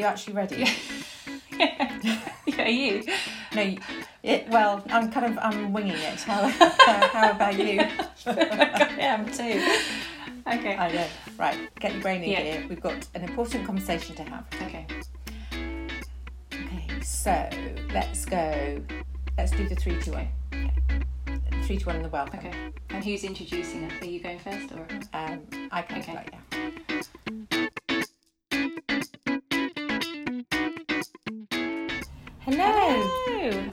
you actually ready? yeah, yeah, you. No, you- it, well, I'm kind of I'm winging it. How, how, how about you? I am too. Okay. I know. Right, get your brain in Yeah. gear. We've got an important conversation to have. Okay. Okay, so let's go. Let's do the three, two, one. Okay. Three, two, one, and the welcome. Okay. And who's introducing us? Are you going first or? Um, I can Okay. yeah.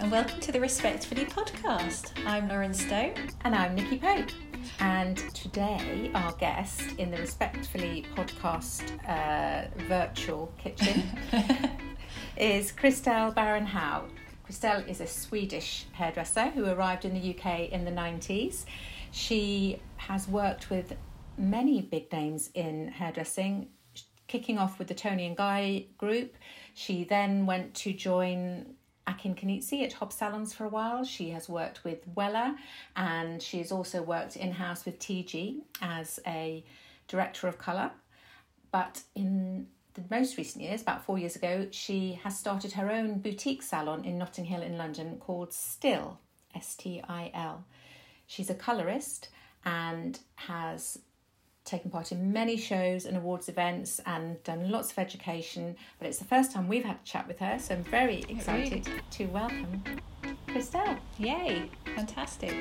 And welcome to the Respectfully podcast. I'm Lauren Stone. And I'm Nikki Pope. And today, our guest in the Respectfully podcast uh, virtual kitchen is Christelle Baron Howe. Christelle is a Swedish hairdresser who arrived in the UK in the 90s. She has worked with many big names in hairdressing, kicking off with the Toni and Guy group. She then went to join Akin Konizi at Hob Salons for a while. She has worked with Wella and she has also worked in house with TG as a director of colour. But in the most recent years, about four years ago, she has started her own boutique salon in Notting Hill in London called Stil, S T I L. She's a colourist and has taken part in many shows and awards events and done lots of education. But it's the first time we've had a chat with her, so I'm very excited to welcome Christelle. Yay! Fantastic.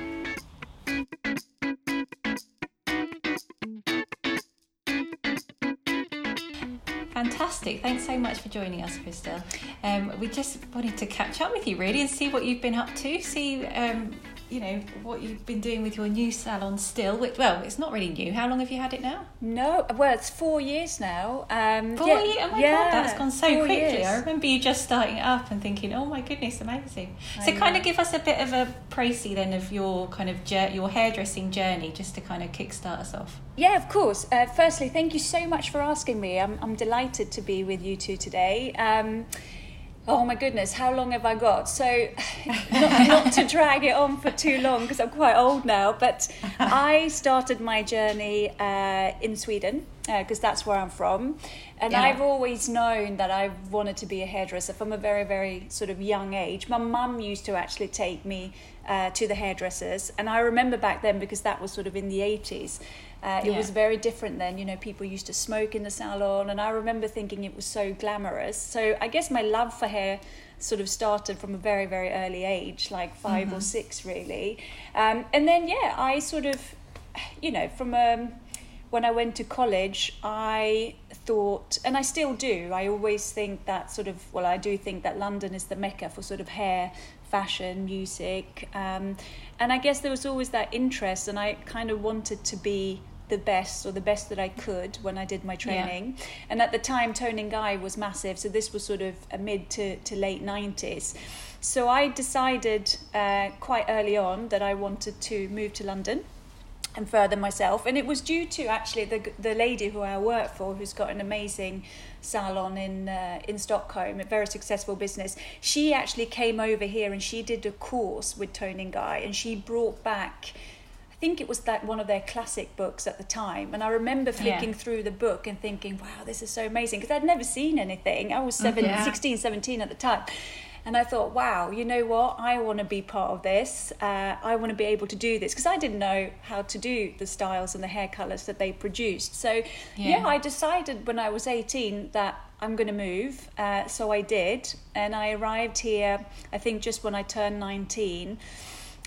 Fantastic. Thanks so much for joining us, Christelle. Um, we just wanted to catch up with you really and see what you've been up to, see um, you know what you've been doing with your new salon Stil. Which, well, it's not really new. How long have you had it now? No, well, it's four years now. Um, Four yeah, years? Oh my yeah, god, that's gone so quickly. years. I remember you just starting it up and thinking, "Oh my goodness, amazing!" I so, kind of give us a bit of a précis then of your kind of jour- your hairdressing journey, just to kind of kickstart us off. Yeah, of course. Uh, firstly, thank you so much for asking me. I'm, I'm delighted to be with you two today. Um, oh my goodness, how long have I got? So, not, not to drag it on for too long because I'm quite old now, but I started my journey uh, in Sweden because that's where I'm from. And Yeah. I've always known that I wanted to be a hairdresser from a very, very sort of young age. My mum used to actually take me uh, to the hairdressers, and I remember back then because that was sort of in the 80s. Uh, it Yeah. was very different then. You know, people used to smoke in the salon, and I remember thinking it was so glamorous. So I guess my love for hair sort of started from a very, very early age, like 5 or six, really. Um, and then, yeah, I sort of, you know, from um, when I went to college, I thought, and I still do, I always think that sort of, well, I do think that London is the mecca for sort of hair, fashion, music. Um, and I guess there was always that interest, and I kind of wanted to be the best or the best that I could when I did my training. And at the time, Toni and Guy was massive, so this was sort of a mid to, to late 90s. So I decided uh, quite early on that I wanted to move to London and further myself. And it was due to actually the the lady who I work for, who's got an amazing salon in uh, in Stockholm, a very successful business. She actually came over here and she did a course with Toni and Guy, and she brought back. I think it was that one of their classic books at the time, and I remember flicking through the book and thinking, "Wow, this is so amazing!" Because I'd never seen anything. I was seven, Yeah. 16, 17 at the time. And I thought, wow, you know what? I want to be part of this. Uh, I want to be able to do this because I didn't know how to do the styles and the hair colors that they produced. So, yeah, Yeah. I decided when I was 18 that I'm going to move. Uh, so I did. And I arrived here, I think, just when I turned 19.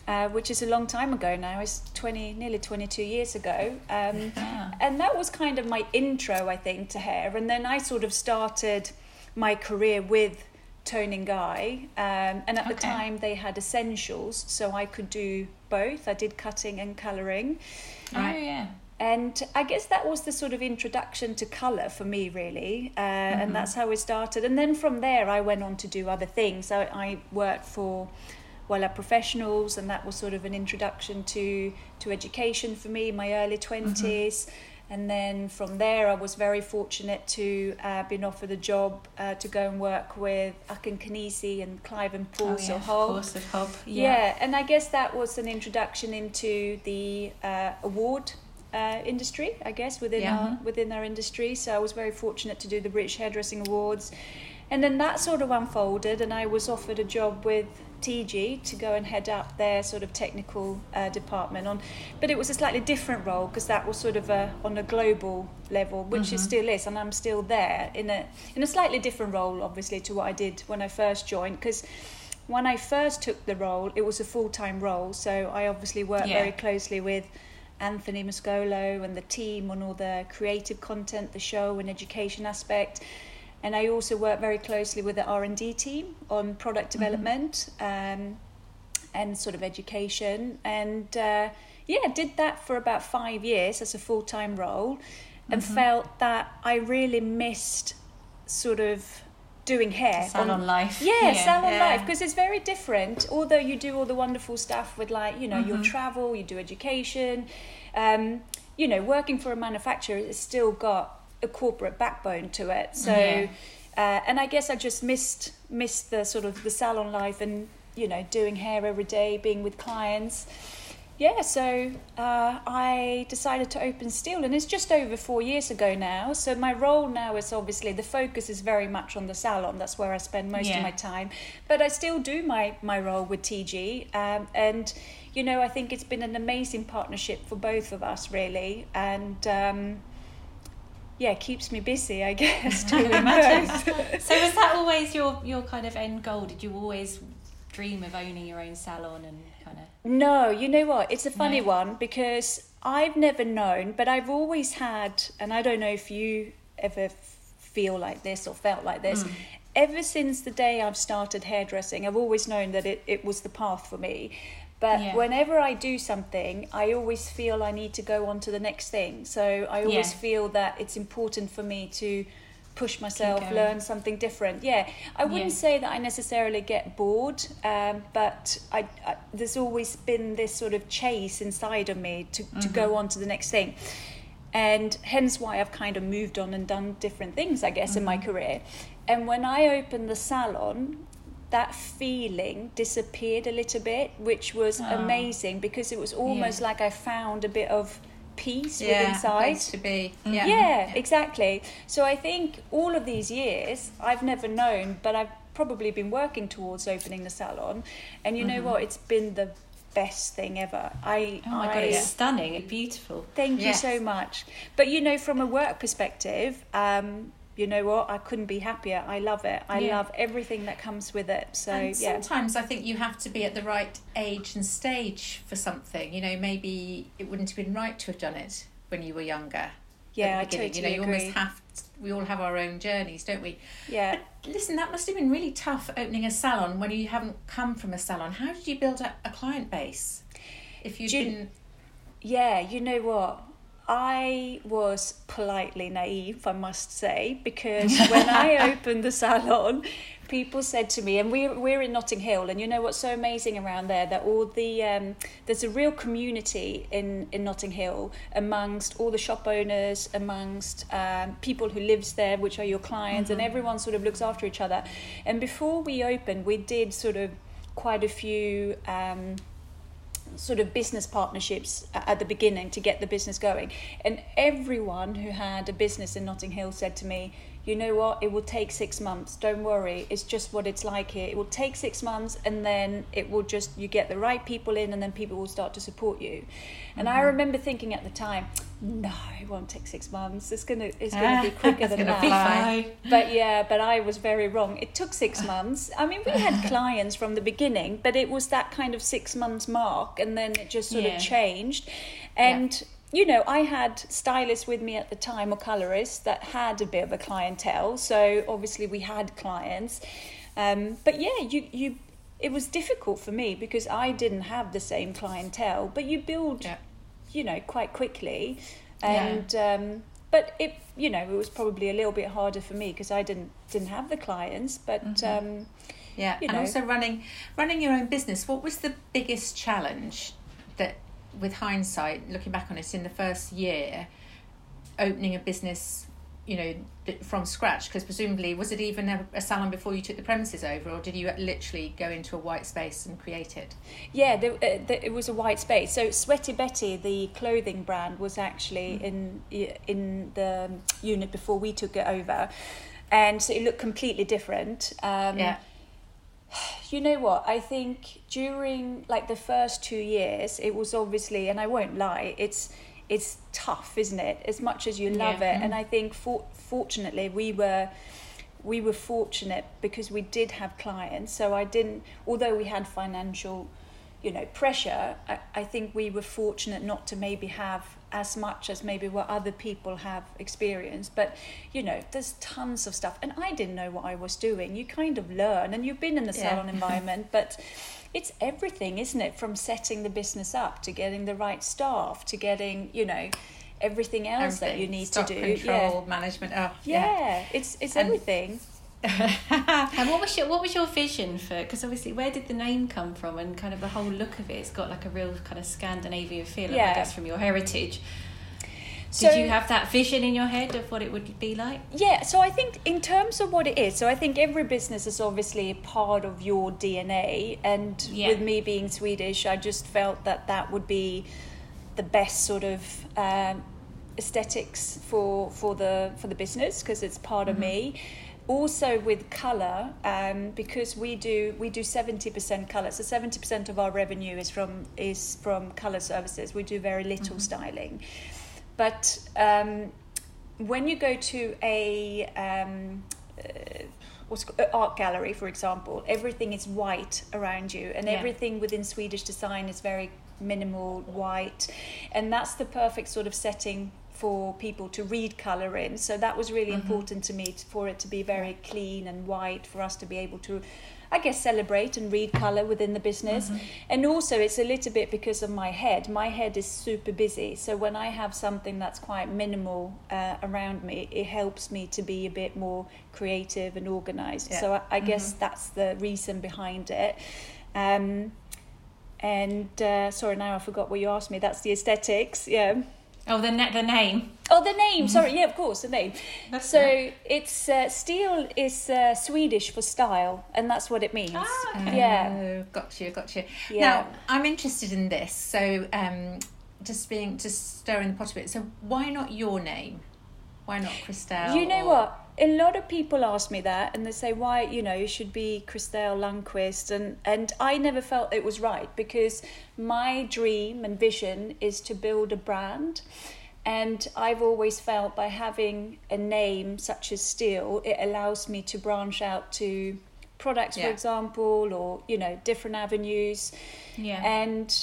Uh, which is a long time ago now. It's 20, nearly 22 years ago. Um, Yeah. and that was kind of my intro, I think, to hair. And then I sort of started my career with Toni and Guy. Um, and at the time, they had essentials, so I could do both. I did cutting and colouring. Oh yeah. And I guess that was the sort of introduction to colour for me, really. Uh, And that's how it started. And then from there, I went on to do other things. I, I worked for Wella Professionals, and that was sort of an introduction to, to education for me, in my early 20s. And then from there, I was very fortunate to uh, been offered a job uh, to go and work with Akin Konizi and Clive and Paul oh yeah. Of course, of Hob. Yeah. and I guess that was an introduction into the uh, award uh, industry, I guess, within Yeah. our within our industry. So I was very fortunate to do the British Hairdressing Awards, and then that sort of unfolded, and I was offered a job with TG to go and head up their sort of technical uh, department on, but it was a slightly different role because that was sort of a, on a global level, which it still is, and I'm still there in a in a slightly different role, obviously, to what I did when I first joined because. When I first took the role, it was a full time role, so I obviously worked Yeah. very closely with Anthony Mascolo and the team on all the creative content, the show and education aspect. And I also work very closely with the R&D team on product development um, and sort of education. And uh, yeah, did that for about five years as a full-time role and felt that I really missed sort of doing hair. salon on- life. yeah, salon Yeah. life because it's very different. Although you do all the wonderful stuff with like you know Mm-hmm. your travel, you do education, um, you know working for a manufacturer it's still got a corporate backbone to it. So, Yeah. uh, and I guess I just missed missed the sort of the salon life and you know doing hair every day, being with clients. Yeah, so uh, I decided to open Stil, and it's just over four years ago now. So my role now is obviously the focus is very much on the salon. That's where I spend most Yeah. of my time. But I still do my my role with TG, um, and you know I think it's been an amazing partnership for both of us, really, and. Um, yeah, keeps me busy, I guess. So was that always your your kind of end goal? Did you always dream of owning your own salon and kind of? No, you know what? It's a funny No. one because I've never known, but I've always had, and I don't know if you ever feel like this or felt like this. Mm. Ever since the day I've started hairdressing, I've always known that it, it was the path for me. But Yeah. whenever I do something, I always feel I need to go on to the next thing. So I always Yeah. feel that it's important for me to push myself, learn something different. Yeah, I wouldn't Yeah. say that I necessarily get bored, um, but I, I, there's always been this sort of chase inside of me to, to go on to the next thing. And hence why I've kind of moved on and done different things, I guess, in my career. And when I opened the salon, that feeling disappeared a little bit, which was Oh. amazing because it was almost Yeah. like I found a bit of peace Yeah, within inside. place to be. Mm. Yeah. Yeah, exactly. So I think all of these years, I've never known, but I've probably been working towards opening the salon. And you know mm-hmm. what? It's been the best thing ever. I, Oh my I god, it's stunning, beautiful. thank Yes. you so much. But you know, from a work perspective, um, you know what? I couldn't be happier. I love it. I Yeah. love everything that comes with it. So and yeah. sometimes I think you have to be at the right age and stage for something. You know, maybe it wouldn't have been right to have done it when you were younger. Yeah, I totally You know, you agree. almost have. To, we all have our own journeys, don't we? Yeah. But listen, that must have been really tough opening a salon when you haven't come from a salon. How did you build up a client base? If you- been, Yeah, you know what? I was politely naive, I must say, because when I opened the salon, people said to me, and we're, we're in Notting Hill, and you know what's so amazing around there? That all the, um, there's a real community in, in Notting Hill amongst all the shop owners, amongst um, people who lives there, which are your clients, and everyone sort of looks after each other. And before we opened, we did sort of quite a few. Um, sort of business partnerships at the beginning to get the business going. And everyone who had a business in Notting Hill said to me, you know what, it will take six months. Don't worry, it's just what it's like here. It will take six months and then it will just, you get the right people in and then people will start to support you. And I remember thinking at the time, no, it won't take six months. It's gonna, it's gonna be quicker It's than that fly. but yeah, but I was very wrong. It took six months. I mean, we had clients from the beginning, but it was that kind of six months mark, and then it just sort Yeah. of changed. And you know, I had stylists with me at the time, or colorists that had a bit of a clientele. So obviously, we had clients. Um, but yeah, you you. It was difficult for me because I didn't have the same clientele. But you build, Yeah. you know, quite quickly, Yeah. and um, but it you know it was probably a little bit harder for me because I didn't didn't have the clients but um, yeah, you and know. also running running your own business. What was the biggest challenge that, with hindsight, looking back on it, in the first year, opening a business, you know from scratch because presumably was it even a, a, salon before you took the premises over or did you literally go into a white space and create it? Yeah the, uh, the, it was a white space. So sweaty betty the clothing brand was actually mm. in in the unit before we took it over. And so it looked completely different. Um, yeah you know what i think during like the first two years it was obviously and i won't lie it's it's tough, isn't it? As much as you love yeah. it, mm and I think for, fortunately we were we were fortunate because we did have clients. So I didn't, although we had financial, you know, pressure. I, I think we were fortunate not to maybe have as much as maybe what other people have experienced. But you know, there's tons of stuff, and I didn't know what I was doing. You kind of learn, and you've been in the yeah. salon environment, but it's everything, isn't it? From setting the business up to getting the right staff to getting, you know, everything else everything. that you need Stock to do. Control, yeah. management. Oh, yeah. yeah. it's it's and, everything. And what was your what was your vision for? Because obviously, where did the name come from, and kind of the whole look of it? It's got like a real kind of Scandinavian feel, yeah. I guess, from your heritage. Did you have that vision in your head of what it would be like? Yeah, so I think in terms of what it is, so I think every business is obviously a part of your DNA. And yeah. with me being Swedish, I just felt that that would be the best sort of um, aesthetics for, for, the, for the business because it's part mm-hmm. of me also with color um, because we do we do 70% color so 70% of our revenue is from is from color services we do very little mm-hmm. styling but um, when you go to a um, uh, what's art gallery, for example, everything is white around you, and yeah. everything within Swedish design is very minimal white, and that's the perfect sort of setting for people to read color in. So that was really mm-hmm. important to me for it to be very clean and white for us to be able to I guess, celebrate and read colour within the business. Mm-hmm. And also, it's a little bit because of my head. My head is super busy. So when I have something that's quite minimal uh, around me, it helps me to be a bit more creative and organised. Yeah. So I, I guess mm-hmm. that's the reason behind it. Um, and uh, sorry, now I forgot what you asked me. That's the aesthetics. Yeah. Oh, the ne- the name. Oh, the name. Sorry, yeah, of course, the name. That's so right. it's uh, stil is uh, Swedish for style, and that's what it means. Ah, okay. yeah. Got you, got you. Yeah. Now I'm interested in this. So, um, just being just stirring the pot a bit. So, why not your name? Why not Christelle? You know or... what? A lot of people ask me that and they say why you know it should be Christelle Lundqvist and and I never felt it was right because my dream and vision is to build a brand. And I've always felt by having a name such as Stil it allows me to branch out to products yeah. for example or you know different avenues. Yeah. And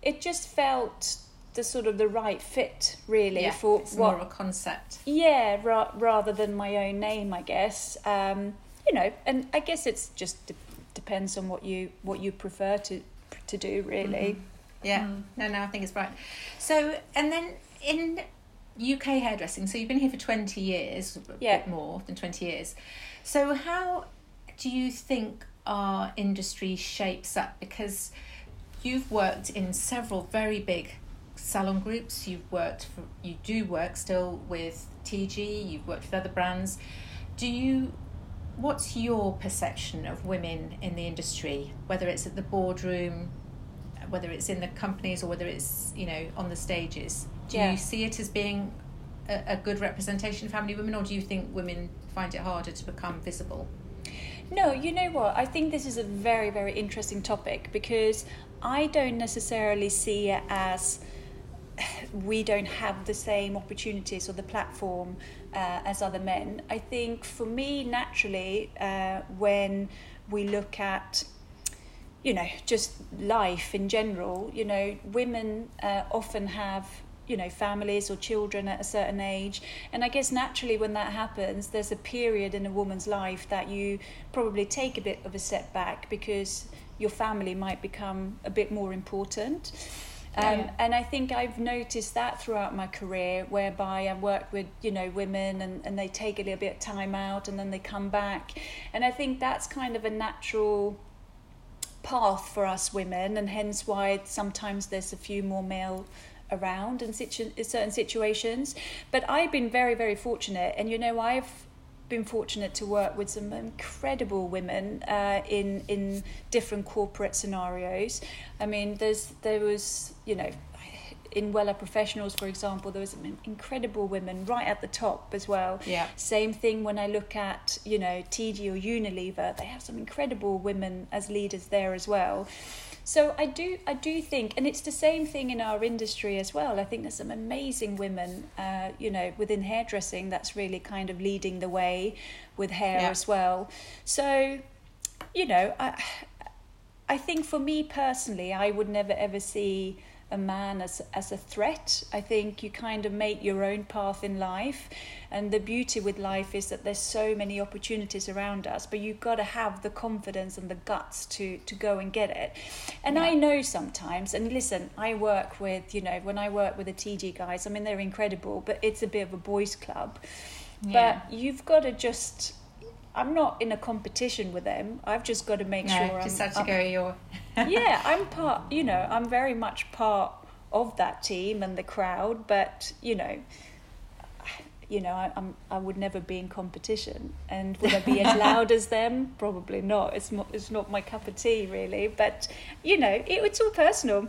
it just felt the sort of the right fit really yeah, for it's what, more of a concept. Yeah ra- rather than my own name i guess. Um, you know and i guess it's just de- depends on what you what you prefer to to do really. Mm-hmm. yeah. Mm. no no i think it's right. So and then in uk hairdressing so you've been here for 20 years a yeah. bit more than 20 years. So how do you think our industry shapes up? Because you've worked in several very big salon groups. You've worked for, you do work still with TG. You've worked with other brands. Do you? What's your perception of women in the industry? Whether it's at the boardroom, whether it's in the companies, or whether it's you know on the stages. Do yeah. you see it as being a, a good representation of family women, or do you think women find it harder to become visible? No, you know what? I think this is a very, very interesting topic because I don't necessarily see it as we don't have the same opportunities or the platform uh, as other men. I think for me, naturally, uh, when we look at you know just life in general, you know, women uh, often have you know families or children at a certain age and i guess naturally when that happens there's a period in a woman's life that you probably take a bit of a setback because your family might become a bit more important um, yeah. And I think I've noticed that throughout my career, whereby I've worked with you know women and, and they take a little bit of time out and then they come back, and I think that's kind of a natural path for us women, and hence why sometimes there's a few more male around in, situ- in certain situations. But I've been very, very fortunate, and you know, I've been fortunate to work with some incredible women uh, in in different corporate scenarios. I mean, there's there was you know in Wella Professionals, for example, there was some incredible women right at the top as well. Yeah. Same thing when I look at, you know, TG or Unilever, they have some incredible women as leaders there as well. So I do, I do think, and it's the same thing in our industry as well. I think there's some amazing women, uh, you know, within hairdressing that's really kind of leading the way with hair Yeah. as well. So, you know, I, I think for me personally, I would never ever see a man as as a threat. I think you kind of make your own path in life, and the beauty with life is that there's so many opportunities around us, but you've got to have the confidence and the guts to to go and get it. And I know sometimes, and listen, I work with you know when I work with the TG guys, I mean they're incredible, but it's a bit of a boys' club. Yeah. But you've got to just. I'm not in a competition with them. I've just got to make No, sure just I'm, had to I'm- go your. yeah, I'm part. You know, I'm very much part of that team and the crowd. But you know, you know, I, I'm I would never be in competition. And would I be as loud as them? Probably not. It's not. It's not my cup of tea, really. But you know, it, it's all personal.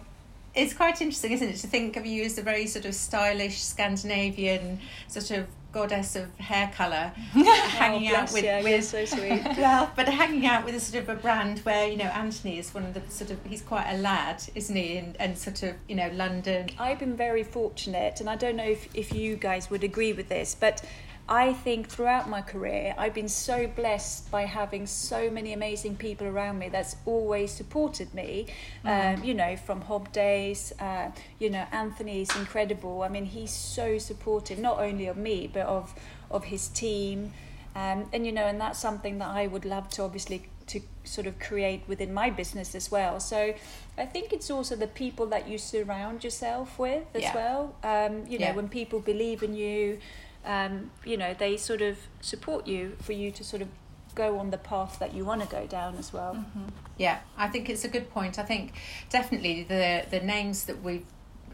It's quite interesting, isn't it, to think of you as a very sort of stylish Scandinavian sort of goddess of hair colour, uh, hanging oh, out with, you're with so sweet. well, but hanging out with a sort of a brand where you know Anthony is one of the sort of he's quite a lad, isn't he? And, and sort of you know London. I've been very fortunate, and I don't know if, if you guys would agree with this, but I think throughout my career, I've been so blessed by having so many amazing people around me that's always supported me. Um, you know, from Hob Days, uh, you know, Anthony's incredible. I mean, he's so supportive, not only of me, but of, of his team. Um, and, you know, and that's something that I would love to obviously to sort of create within my business as well. So I think it's also the people that you surround yourself with as Yeah. well. Um, you know, Yeah. when people believe in you, um, you know, they sort of support you for you to sort of go on the path that you want to go down as well. Mm-hmm. Yeah, I think it's a good point. I think definitely the the names that we've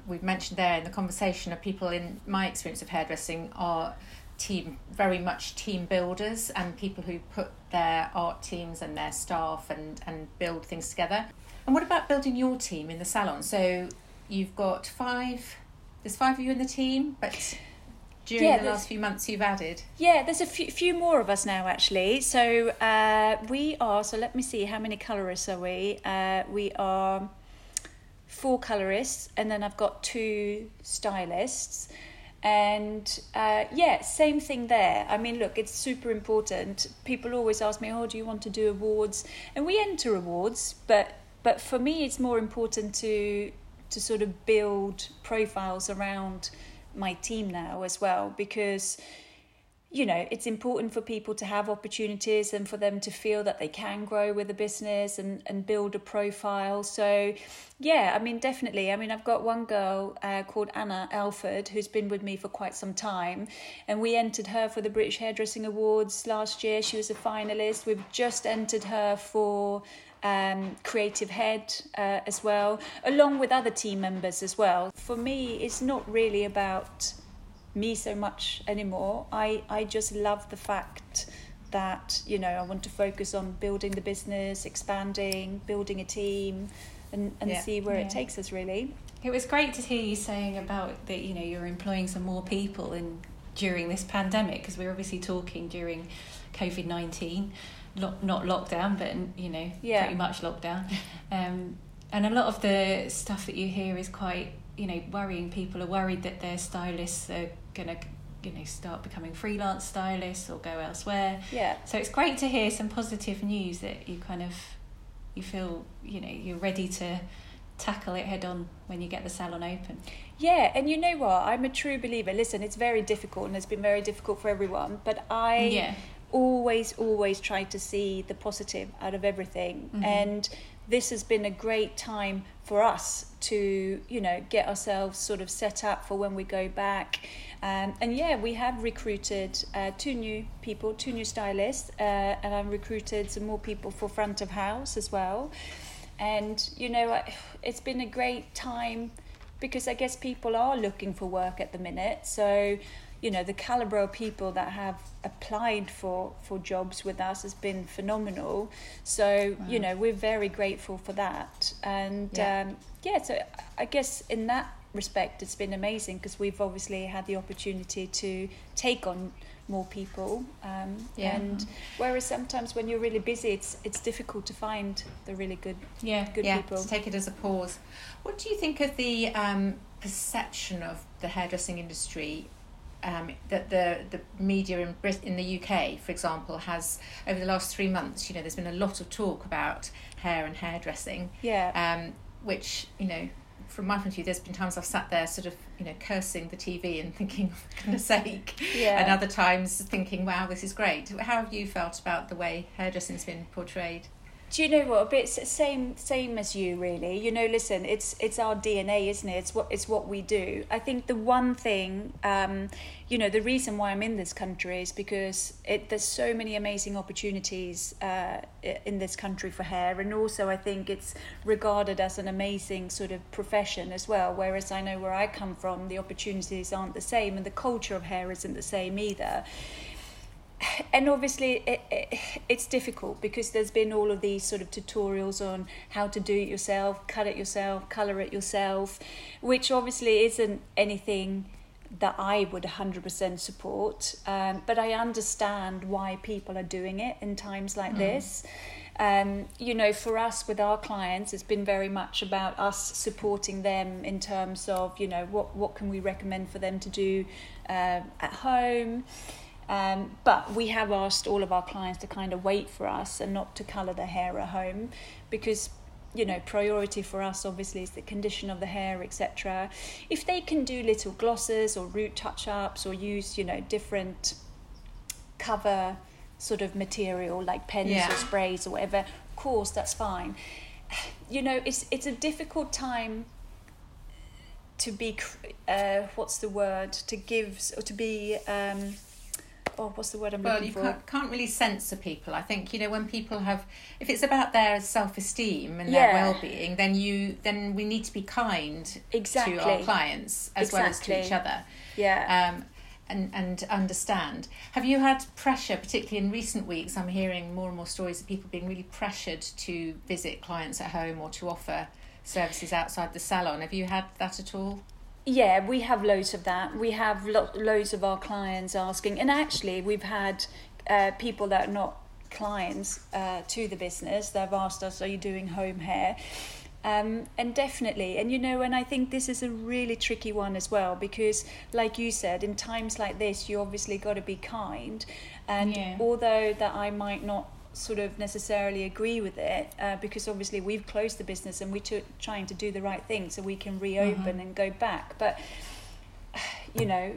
we've mentioned there in the conversation are people in my experience of hairdressing are team very much team builders and people who put their art teams and their staff and and build things together. And what about building your team in the salon? So you've got five there's five of you in the team, but during Yeah, the last few months you've added. Yeah, there's a few, few more of us now actually. So uh, we are. So let me see, how many colorists are we? Uh, we are four colorists, and then I've got two stylists. And uh, yeah, same thing there. I mean, look, it's super important. People always ask me, "Oh, do you want to do awards?" And we enter awards, but but for me, it's more important to to sort of build profiles around my team now as well because you know it's important for people to have opportunities and for them to feel that they can grow with a business and and build a profile. So yeah i mean definitely. I mean i've got one girl uh, called anna alford who's been with me for quite some time and we entered her for the british hairdressing awards last year. She was a finalist. We've just entered her for um, creative head uh, as well, along with other team members as well. For me, it's not really about me so much anymore. I, I just love the fact that, you know, I want to focus on building the business, expanding, building a team, and, and Yeah. see where Yeah. it takes us really. It was great to hear you saying about that. You know, you're employing some more people in during this pandemic because we're obviously talking during COVID nineteen, not not lockdown, but you know, Yeah. pretty much lockdown. Um, and a lot of the stuff that you hear is quite, you know, worrying. People are worried that their stylists are gonna, you know, start becoming freelance stylists or go elsewhere. Yeah. So it's great to hear some positive news that you kind of you feel you know you're ready to tackle it head on when you get the salon open. Yeah, and you know what? I'm a true believer. Listen, it's very difficult and it's been very difficult for everyone, but I Yeah. Always, always try to see the positive out of everything. Mhm. And this has been a great time for us to, you know, get ourselves sort of set up for when we go back. Um, and yeah, we have recruited uh, two new people, two new stylists, uh, and I've recruited some more people for front of house as well. And you know, it's been a great time because I guess people are looking for work at the minute. So, you know, the caliber of people that have applied for for jobs with us has been phenomenal. So, you know, we're very grateful for that. And Yeah. um, yeah, so I guess in that respect, it's been amazing because we've obviously had the opportunity to take on more people. Um, Yeah. And whereas sometimes when you're really busy, it's it's difficult to find the really good Yeah. good yeah, people. to take it as a pause. What do you think of the um, perception of the hairdressing industry? Um, that the the media in Brit- in the UK, for example, has over the last three months, you know, there's been a lot of talk about hair and hairdressing, Yeah. um, which you know, from my point of view, there's been times I've sat there sort of you know cursing the TV and thinking, for goodness sake, Yeah. and other times thinking, wow, this is great. How have you felt about the way hairdressing's been portrayed? Do you know what? A bit same same as you, really. You know, listen, it's it's our DNA, isn't it? It's what it's what we do. I think the one thing, um, you know, the reason why I'm in this country is because it there's so many amazing opportunities uh, in this country for hair, and also I think it's regarded as an amazing sort of profession as well. Whereas I know where I come from, the opportunities aren't the same, and the culture of hair isn't the same either and obviously it, it, it's difficult because there's been all of these sort of tutorials on how to do it yourself cut it yourself color it yourself which obviously isn't anything that I would 100% support um, but I understand why people are doing it in times like this um, you know, for us with our clients, it's been very much about us supporting them in terms of, you know, what, what can we recommend for them to do um, at home. Um, but we have asked all of our clients to kind of wait for us and not to colour their hair at home because you know priority for us obviously is the condition of the hair etc if they can do little glosses or root touch ups or use you know different cover sort of material like pens Yeah. or sprays or whatever of course that's fine. You know it's it's a difficult time to be uh, what's the word? To give or to be um, oh what's the word I'm Well, looking you for can't, can't really censor people. I think you know when people have, if it's about their self-esteem and Yeah. their well-being, then you then we need to be kind to our clients as well as to each other. yeah Um, and, and understand. Have you had pressure, particularly in recent weeks? I'm hearing more and more stories of people being really pressured to visit clients at home or to offer services outside the salon. Have you had that at all? Yeah, we have loads of that. We have lo- loads of our clients asking, and actually, we've had uh, people that are not clients uh, to the business. They've asked us, "Are you doing home hair?" Um, and definitely, and you know, and I think this is a really tricky one as well because, like you said, in times like this, you obviously got to be kind. And Yeah. although that I might not sort of necessarily agree with it, uh, because obviously we've closed the business and we're t- trying to do the right thing so we can reopen and go back. But you know,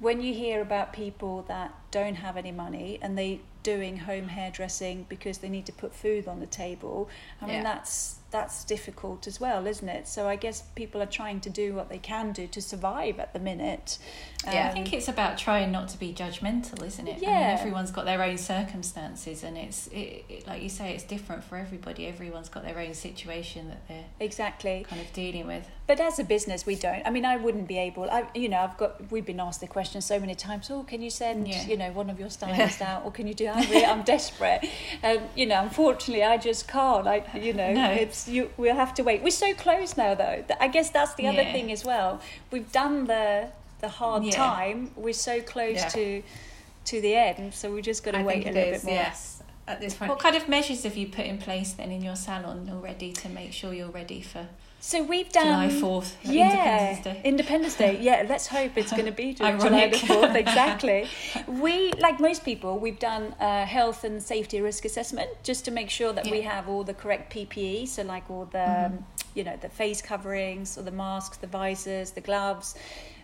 when you hear about people that don't have any money and they doing home hairdressing because they need to put food on the table, I mean Yeah. that's that's difficult as well, isn't it? So I guess people are trying to do what they can do to survive at the minute. Yeah. I um, think it's about trying not to be judgmental, isn't it? I mean, Yeah. everyone's got their own circumstances, and it's it, it, like you say, it's different for everybody. Everyone's got their own situation that they're exactly. kind of dealing with. But as a business, we don't. I mean, I wouldn't be able. I, you know, I've got. We've been asked the question so many times. Oh, can you send, Yeah. you know, one of your stylists out, or can you do? I'm, really, I'm desperate, and you know, unfortunately, I just can't. I, you know, No. it's you. We'll have to wait. We're so close now, though. Th- I guess that's the other thing as well. We've done the the hard Yeah. time. We're so close Yeah. to to the end, so we just got to wait a little is. bit more. Yes, at this point. What kind of measures have you put in place then in your salon already to make sure you're ready for So we've done July Fourth, yeah, Independence Day? Independence Day. Yeah, let's hope it's going to be Ju- July the 4th, exactly. We, like most people, we've done a health and safety risk assessment just to make sure that we have all the correct PPE, so like all the, um, you know, the face coverings, or the masks, the visors, the gloves.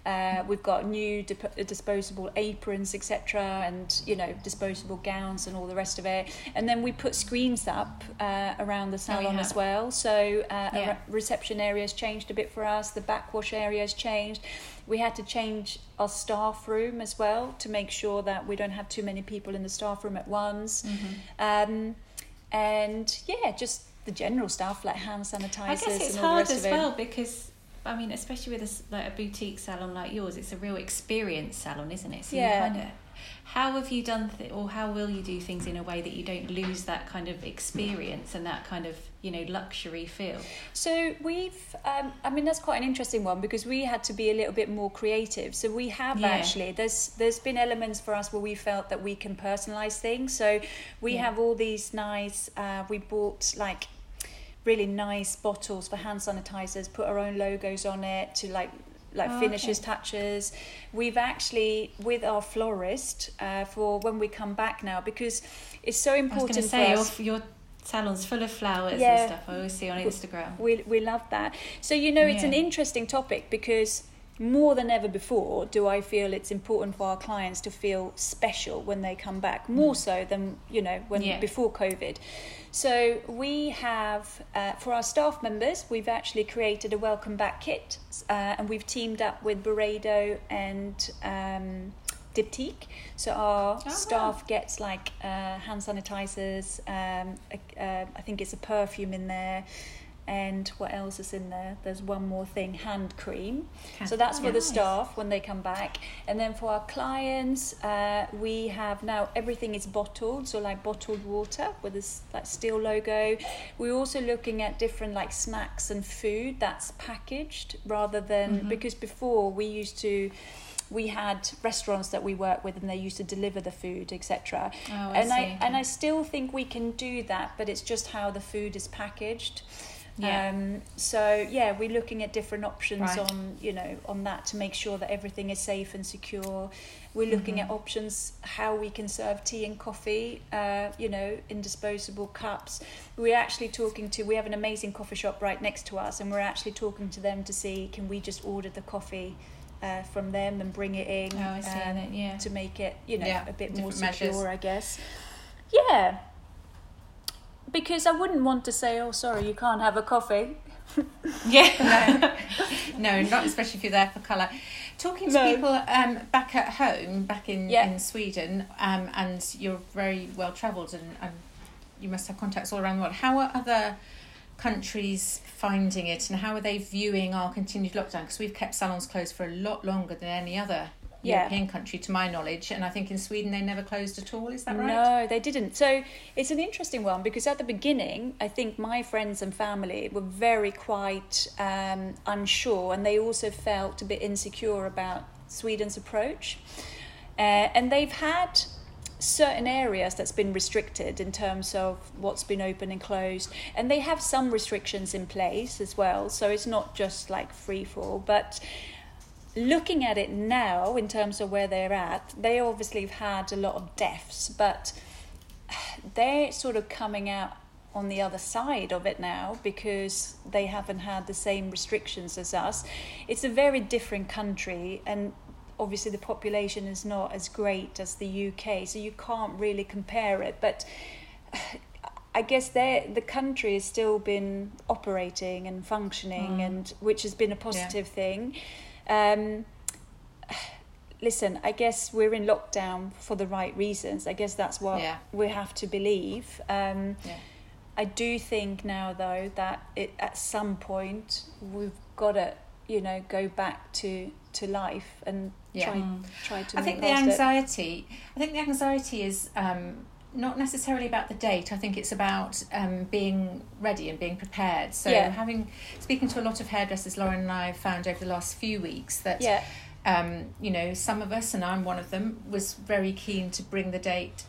Uh, we've got new dip- disposable aprons, etc., and you know disposable gowns and all the rest of it. And then we put screens up uh, around the salon yeah. as well. So uh, Yeah. re- reception area has changed a bit for us. The backwash area has changed. We had to change our staff room as well to make sure that we don't have too many people in the staff room at once. Um, and yeah, just the general stuff like hand sanitizers I guess it's and all the hard as well because I mean, especially with a, like a boutique salon like yours, it's a real experience salon, isn't it? So Yeah. you kind of, how have you done, th- or how will you do things in a way that you don't lose that kind of experience and that kind of, you know, luxury feel? So we've, um, I mean, that's quite an interesting one because we had to be a little bit more creative. So we have Yeah. actually, there's there's been elements for us where we felt that we can personalize things. So we Yeah. have all these nice, uh, we bought like really nice bottles for hand sanitizers, put our own logos on it to like like Oh, finishes okay. touches we've actually with our florist uh, for when we come back now because it's so I was important to for say, us your, your salon's full of flowers Yeah. and stuff. I always see on Instagram. we, we love that. So, you know, it's an interesting topic because more than ever before, do I feel it's important for our clients to feel special when they come back, more so than, you know, when Yeah. before COVID. So, we have, uh, for our staff members, we've actually created a welcome back kit uh, and we've teamed up with Byredo and um, Diptyque. So, our wow. staff gets like uh, hand sanitizers, um, a, uh, I think it's a perfume in there and what else is in there? There's one more thing, hand cream. So that's for Oh, the staff when they come back. And then for our clients, uh, we have now everything is bottled, so like bottled water with this like Stil logo. We're also looking at different like snacks and food that's packaged rather than Mm-hmm. because before we used to we had restaurants that we work with and they used to deliver the food etc Oh, and see, I and I still think we can do that, but it's just how the food is packaged. Yeah. Um, so yeah, we're looking at different options Right. on you know on that to make sure that everything is safe and secure. We're looking Mm-hmm. at options how we can serve tea and coffee, uh, you know, in disposable cups. We're actually talking to. We have an amazing coffee shop right next to us, and we're actually talking to them to see can we just order the coffee. Uh, from them and bring it in Oh, um, yeah. to make it you know Yeah, a bit more secure measures. I guess yeah because I wouldn't want to say, oh, sorry, you can't have a coffee. Yeah. no, no, not especially if you're there for colour. Talking to No. people um, back at home, back in, Yeah. in Sweden, um, and you're very well travelled and, and you must have contacts all around the world. How are other countries finding it and how are they viewing our continued lockdown? Because we've kept salons closed for a lot longer than any other Yeah. European country, to my knowledge, and I think in Sweden they never closed at all. Is that right? No, they didn't. So it's an interesting one because at the beginning, I think my friends and family were very quite um, unsure and they also felt a bit insecure about Sweden's approach. Uh, and they've had certain areas that's been restricted in terms of what's been open and closed and they have some restrictions in place as well so it's not just like free fall but looking at it now in terms of where they're at, they obviously have had a lot of deaths, but they're sort of coming out on the other side of it now because they haven't had the same restrictions as us. It's a very different country and obviously the population is not as great as the UK, so you can't really compare it, but I guess the country has still been operating and functioning, Mm. and which has been a positive thing. Um, listen, I guess we're in lockdown for the right reasons. I guess that's what Yeah. we have to believe. Um, Yeah. I do think now, though, that it, at some point we've got to, you know, go back to to life and Yeah. try Mm. try to. I think the past it. anxiety. I think the anxiety is um, not necessarily about the date. I think it's about um, being ready and being prepared. So Yeah. having speaking to a lot of hairdressers, Lauren and I have found over the last few weeks that Yeah, um, you know some of us, and I'm one of them, was very keen to bring the date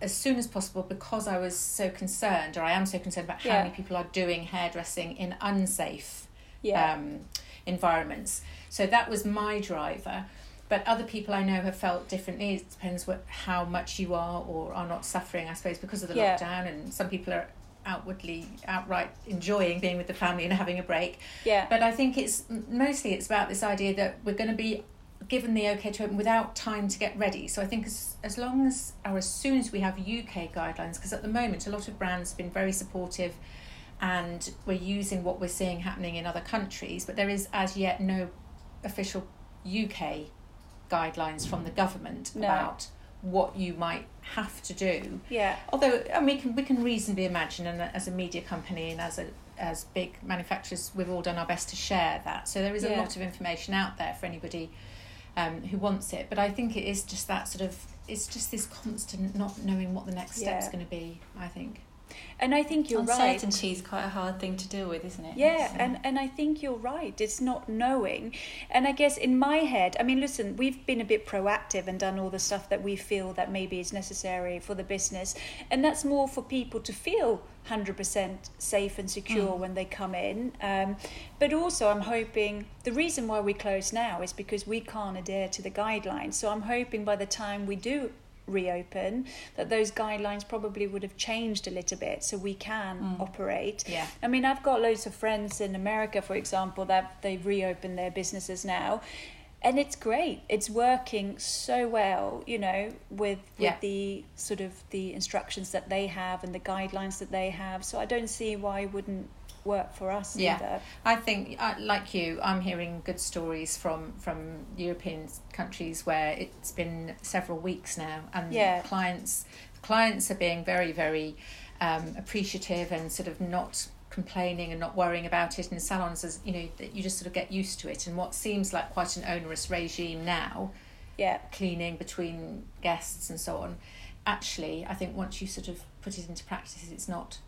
as soon as possible because I was so concerned, or I am so concerned about how Yeah. many people are doing hairdressing in unsafe yeah, um, environments. So that was my driver. But other people I know have felt differently. It depends what how much you are or are not suffering, I suppose, because of the Yeah. lockdown. And some people are outwardly outright enjoying being with the family and having a break. yeah, But I think it's mostly it's about this idea that we're going to be given the okay to open without time to get ready. So I think as, as long as or as soon as we have UK guidelines, because at the moment a lot of brands have been very supportive and we're using what we're seeing happening in other countries, but there is as yet no official UK guidelines from the government No. about what you might have to do. Yeah. Although I mean, we can we can reasonably imagine, and as a media company and as a as big manufacturers, we've all done our best to share that. So there is a Yeah. lot of information out there for anybody um, who wants it. But I think it is just that sort of it's just this constant not knowing what the next step's Yeah. going to be. I think. And I think you're right. Uncertainty is quite a hard thing to deal with, isn't it? Yeah, So- and, and I think you're right. It's not knowing. And I guess in my head, I mean, listen, we've been a bit proactive and done all the stuff that we feel that maybe is necessary for the business. And that's more for people to feel 100% safe and secure Mm. when they come in. Um, but also, I'm hoping the reason why we close now is because we can't adhere to the guidelines. So I'm hoping by the time we do reopen that those guidelines probably would have changed a little bit so we can Mm. operate Yeah. I mean, I've got loads of friends in America, for example, that they've reopened their businesses now. And it's great. It's working so well, you know, with with Yeah. the sort of the instructions that they have and the guidelines that they have. So I don't see why it wouldn't work for us Yeah. either. I think, uh, like you, I'm hearing good stories from from European countries where it's been several weeks now, and Yeah. clients clients are being very very um, appreciative and sort of not complaining and not worrying about it in salons as you know that you just sort of get used to it and what seems like quite an onerous regime now Yeah. cleaning between guests and so on actually i think once you sort of put it into practice it's not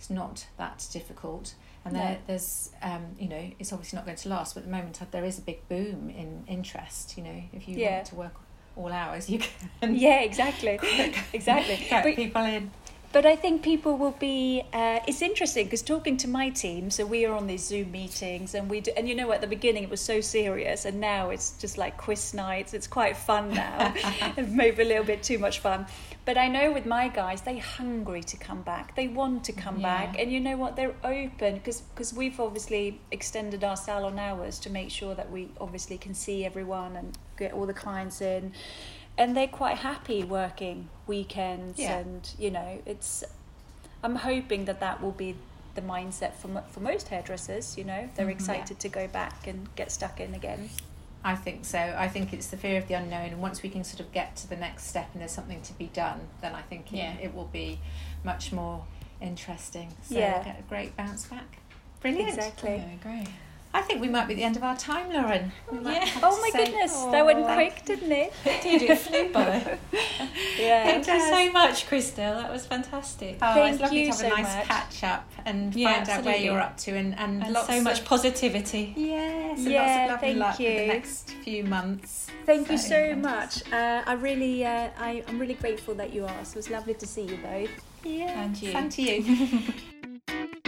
it's not that difficult and there, No. there's um, you know it's obviously not going to last but at the moment there is a big boom in interest you know if you Yeah. want to work all hours you can Yeah, exactly. exactly. get But- people in But I think people will be. Uh, it's interesting because talking to my team, so we are on these Zoom meetings, and we do, and you know at the beginning it was so serious, and now it's just like quiz nights. It's quite fun now, maybe a little bit too much fun. But I know with my guys, they're hungry to come back. They want to come Yeah. back, and you know what? They're open because because we've obviously extended our salon hours to make sure that we obviously can see everyone and get all the clients in and they're quite happy working weekends Yeah. and you know it's i'm hoping that that will be the mindset for, for most hairdressers you know they're Mhm. excited to go back and get stuck in again I think so. I think it's the fear of the unknown, and once we can sort of get to the next step and there's something to be done, then I think it, Yeah. it will be much more interesting. So Yeah. get a great bounce back. Brilliant. exactly Yeah, great. I think we might be at the end of our time, Lauren. Yeah. oh my goodness that went quick didn't it Dude, it flew by. yeah Thank you so much, Christelle. That was fantastic. Oh, Thank it's lovely you to have so a nice much. catch up and Yeah, find out where you're up to and, and, and lots so much of, positivity. yes, and Yeah, lots of love thank and luck for you. the next few months. thank you so much uh, i really uh, I, i'm really grateful that you asked it was lovely to see you both Yeah, And you. And to you.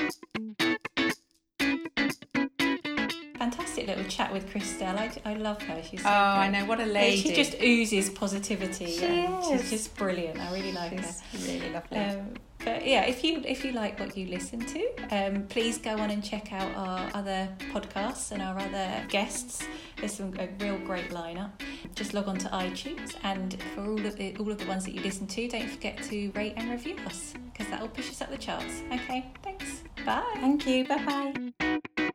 Fantastic little chat with Christelle. I, I love her. She's so oh, I know what a lady. She just oozes positivity. She is. She's just brilliant. I really like her. Really lovely. Um, but yeah, if you if you like what you listen to, um, please go on and check out our other podcasts and our other guests. There's some a real great lineup. Just log on to iTunes, and for all of the all of the ones that you listen to, don't forget to rate and review us because that will push us up the charts. Okay, thanks. Bye. Thank you. Bye bye.